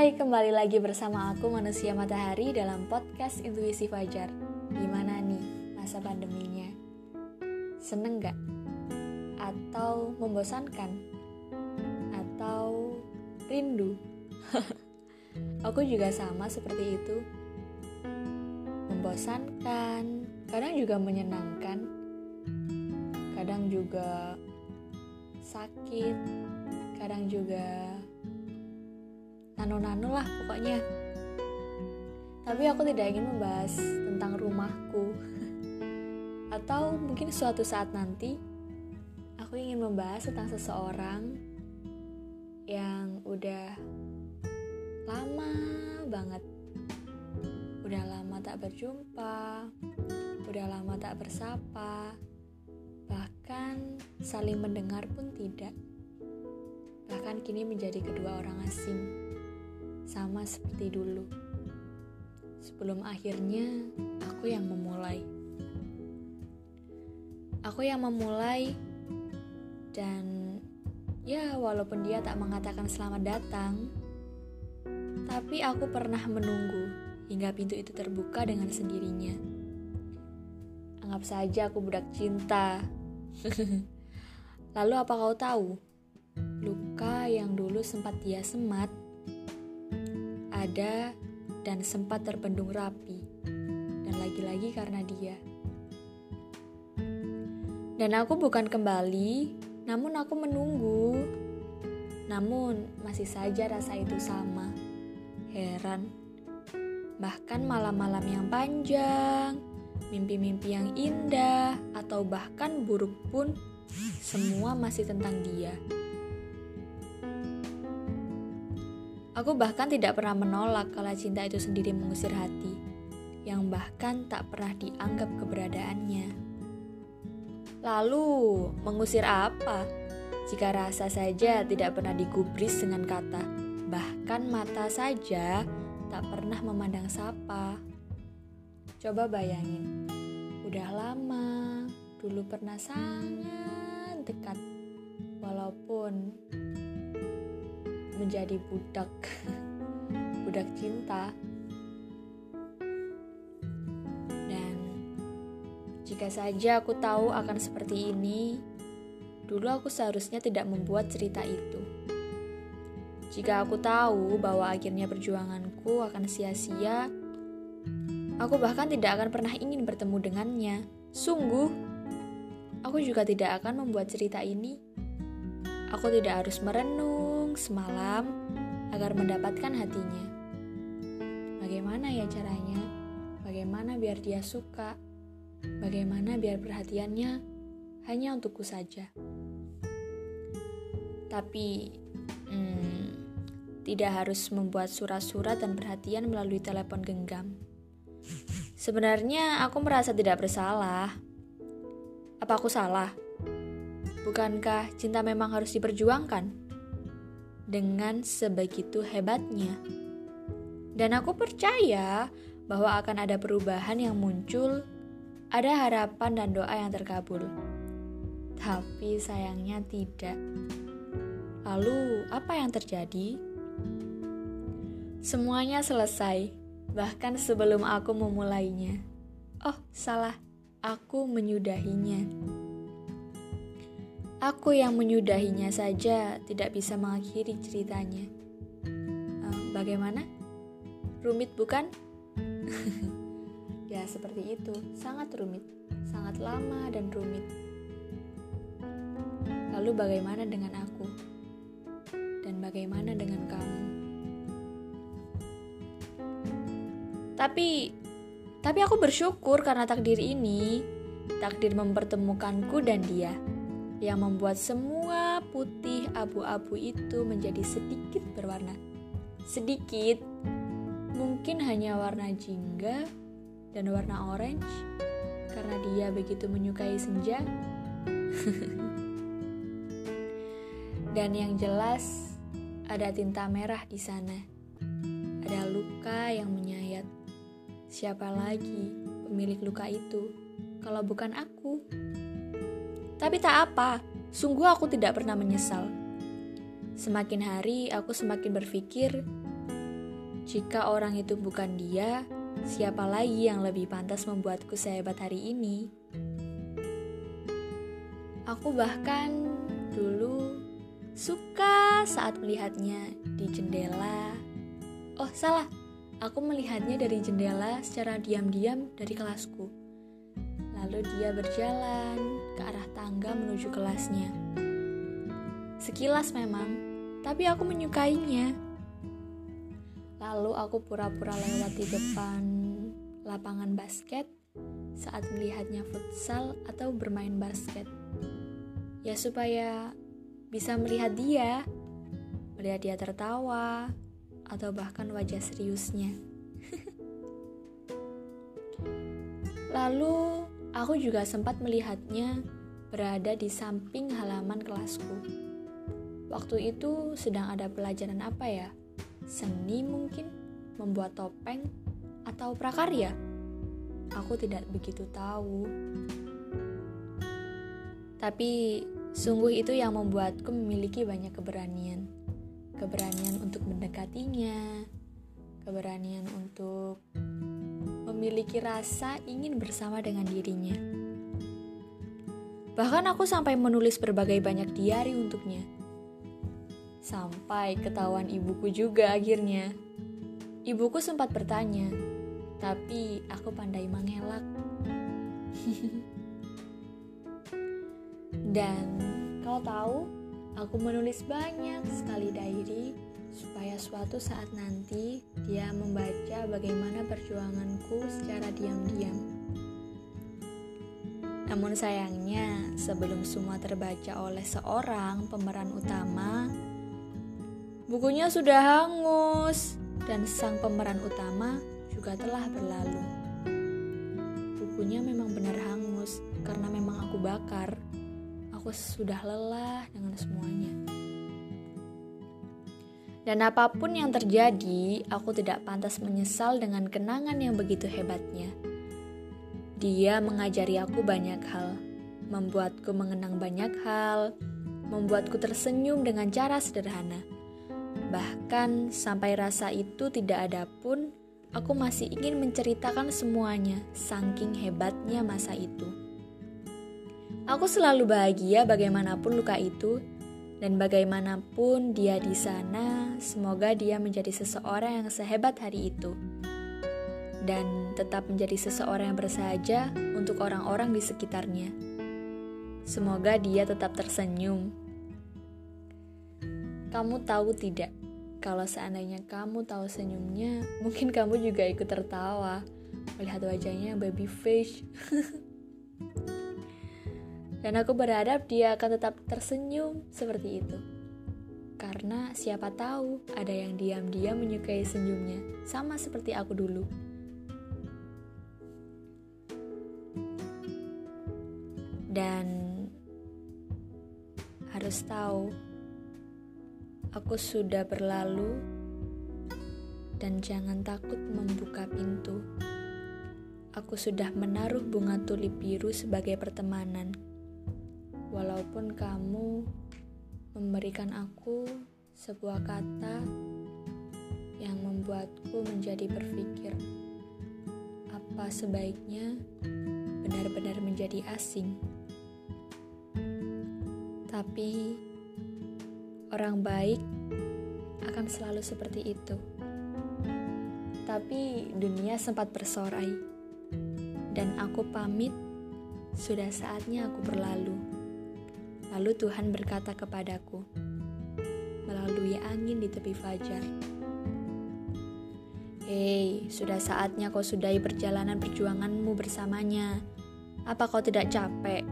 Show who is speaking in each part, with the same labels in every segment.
Speaker 1: Hai, kembali lagi bersama aku Manusia Matahari dalam podcast Intuisi Fajar. Gimana nih masa pandeminya? Seneng gak? Atau membosankan? Atau rindu? aku juga sama seperti itu. Membosankan, kadang juga menyenangkan, kadang juga sakit, kadang juga nano-nano lah pokoknya. Tapi aku tidak ingin membahas tentang rumahku. Atau mungkin suatu saat nanti aku ingin membahas tentang seseorang yang udah lama banget. Udah lama tak berjumpa udah lama tak bersapa bahkan saling mendengar pun tidak. Bahkan kini menjadi kedua orang asing sama seperti dulu. Sebelum akhirnya aku yang memulai. Aku yang memulai dan ya walaupun dia tak mengatakan selamat datang, tapi aku pernah menunggu hingga pintu itu terbuka dengan sendirinya. Anggap saja aku budak cinta. Lalu apa kau tahu? Luka yang dulu sempat dia semat ada dan sempat terbendung rapi, dan lagi-lagi karena dia. Dan aku bukan kembali, namun aku menunggu. Namun masih saja rasa itu sama. Heran. Bahkan malam-malam yang panjang, mimpi-mimpi yang indah, atau bahkan buruk pun, semua masih tentang dia. Aku bahkan tidak pernah menolak kalau cinta itu sendiri mengusir hati, yang bahkan tak pernah dianggap keberadaannya. Lalu, mengusir apa? Jika rasa saja tidak pernah digubris dengan kata, bahkan mata saja tak pernah memandang sapa. Coba bayangin, udah lama, dulu pernah sangat dekat, walaupun menjadi budak. Budak cinta. Dan jika saja aku tahu akan seperti ini dulu aku seharusnya tidak membuat cerita itu. Jika aku tahu bahwa akhirnya perjuanganku akan sia-sia aku bahkan tidak akan pernah ingin bertemu dengannya. Sungguh aku juga tidak akan membuat cerita ini. Aku tidak harus merenung semalam agar mendapatkan hatinya. Bagaimana ya caranya? Bagaimana biar dia suka? Bagaimana biar perhatiannya hanya untukku saja? Tapi, hmm, tidak harus membuat surat-surat dan perhatian melalui telepon genggam. Sebenarnya aku merasa tidak bersalah. Apa aku salah? Bukankah cinta memang harus diperjuangkan? Dengan sebegitu hebatnya. Dan aku percaya bahwa akan ada perubahan yang muncul, ada harapan dan doa yang terkabul. Tapi sayangnya tidak. Lalu, apa yang terjadi? Semuanya selesai, bahkan sebelum aku memulainya. Oh, salah, aku menyudahinya. Aku yang menyudahinya saja tidak bisa mengakhiri ceritanya. Uh, bagaimana? Rumit bukan? ya seperti itu, sangat rumit, sangat lama dan rumit. Lalu bagaimana dengan aku? Dan bagaimana dengan kamu? Tapi tapi aku bersyukur karena takdir ini, takdir mempertemukanku dan dia yang membuat semua putih abu-abu itu menjadi sedikit berwarna. Sedikit, mungkin hanya warna jingga dan warna orange karena dia begitu menyukai senja. dan yang jelas ada tinta merah di sana. Ada luka yang menyayat. Siapa lagi pemilik luka itu kalau bukan aku? Tapi tak apa, sungguh aku tidak pernah menyesal. Semakin hari aku semakin berpikir, Jika orang itu bukan dia, siapa lagi yang lebih pantas membuatku sehebat hari ini? Aku bahkan dulu suka saat melihatnya di jendela. Oh, salah. Aku melihatnya dari jendela secara diam-diam dari kelasku. Lalu dia berjalan ke arah tangga menuju kelasnya. Sekilas memang, tapi aku menyukainya. Lalu aku pura-pura lewat di depan lapangan basket saat melihatnya futsal atau bermain basket ya supaya bisa melihat dia, melihat dia tertawa, atau bahkan wajah seriusnya. Lalu, aku juga sempat melihatnya berada di samping halaman kelasku. Waktu itu sedang ada pelajaran apa ya? Seni mungkin, membuat topeng, atau prakarya? Aku tidak begitu tahu. Tapi sungguh itu yang membuatku memiliki banyak keberanian. Keberanian untuk mendekatinya, keberanian untuk memiliki rasa ingin bersama dengan dirinya. Bahkan aku sampai menulis berbagai banyak diari untuknya. Sampai ketahuan ibuku juga akhirnya. Ibuku sempat bertanya, tapi aku pandai mengelak. Dan kau tahu, aku menulis banyak sekali diary supaya suatu saat nanti dia membaca bagaimana perjuanganku secara diam-diam. Namun sayangnya, sebelum semua terbaca oleh seorang pemeran utama, bukunya sudah hangus dan sang pemeran utama juga telah berlalu. Bukunya memang benar hangus karena memang aku bakar aku sudah lelah dengan semuanya. Dan apa pun yang terjadi, aku tidak pantas menyesal dengan kenangan yang begitu hebatnya. Dia mengajari aku banyak hal, membuatku mengenang banyak hal, membuatku tersenyum dengan cara sederhana. Bahkan sampai rasa itu tidak ada pun, aku masih ingin menceritakan semuanya, saking hebatnya masa itu. Aku selalu bahagia bagaimanapun luka itu, dan bagaimanapun dia di sana, semoga dia menjadi seseorang yang sehebat hari itu, dan tetap menjadi seseorang yang bersahaja untuk orang-orang di sekitarnya. Semoga dia tetap tersenyum. Kamu tahu tidak, kalau seandainya kamu tahu senyumnya, mungkin kamu juga ikut tertawa melihat wajahnya baby face. Dan aku berharap dia akan tetap tersenyum seperti itu. Karena siapa tahu ada yang diam-diam menyukai senyumnya, sama seperti aku dulu. Dan harus tahu, aku sudah berlalu dan jangan takut membuka pintu. Aku sudah menaruh bunga tulip biru sebagai pertemanan walaupun kamu memberikan aku sebuah kata yang membuatku menjadi berpikir, apa sebaiknya benar-benar menjadi asing. Tapi orang baik akan selalu seperti itu. Tapi dunia sempat bersorai, dan aku pamit. Sudah saatnya aku berlalu. Lalu Tuhan berkata kepadaku melalui angin di tepi fajar. Hei, sudah saatnya kau sudahi perjalanan perjuanganmu bersamanya. Apa kau tidak capek?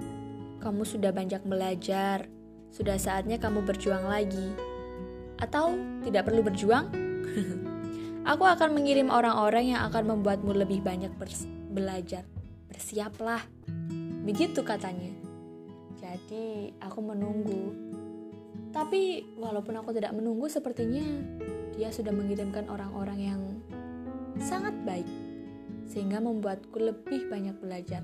Speaker 1: Kamu sudah banyak belajar. Sudah saatnya kamu berjuang lagi. Atau tidak perlu berjuang? Aku akan mengirim orang-orang yang akan membuatmu lebih banyak belajar. Bersiaplah. Begitu katanya. Jadi aku menunggu. Tapi walaupun aku tidak menunggu sepertinya dia sudah mengirimkan orang-orang yang sangat baik sehingga membuatku lebih banyak belajar.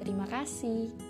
Speaker 1: Terima kasih.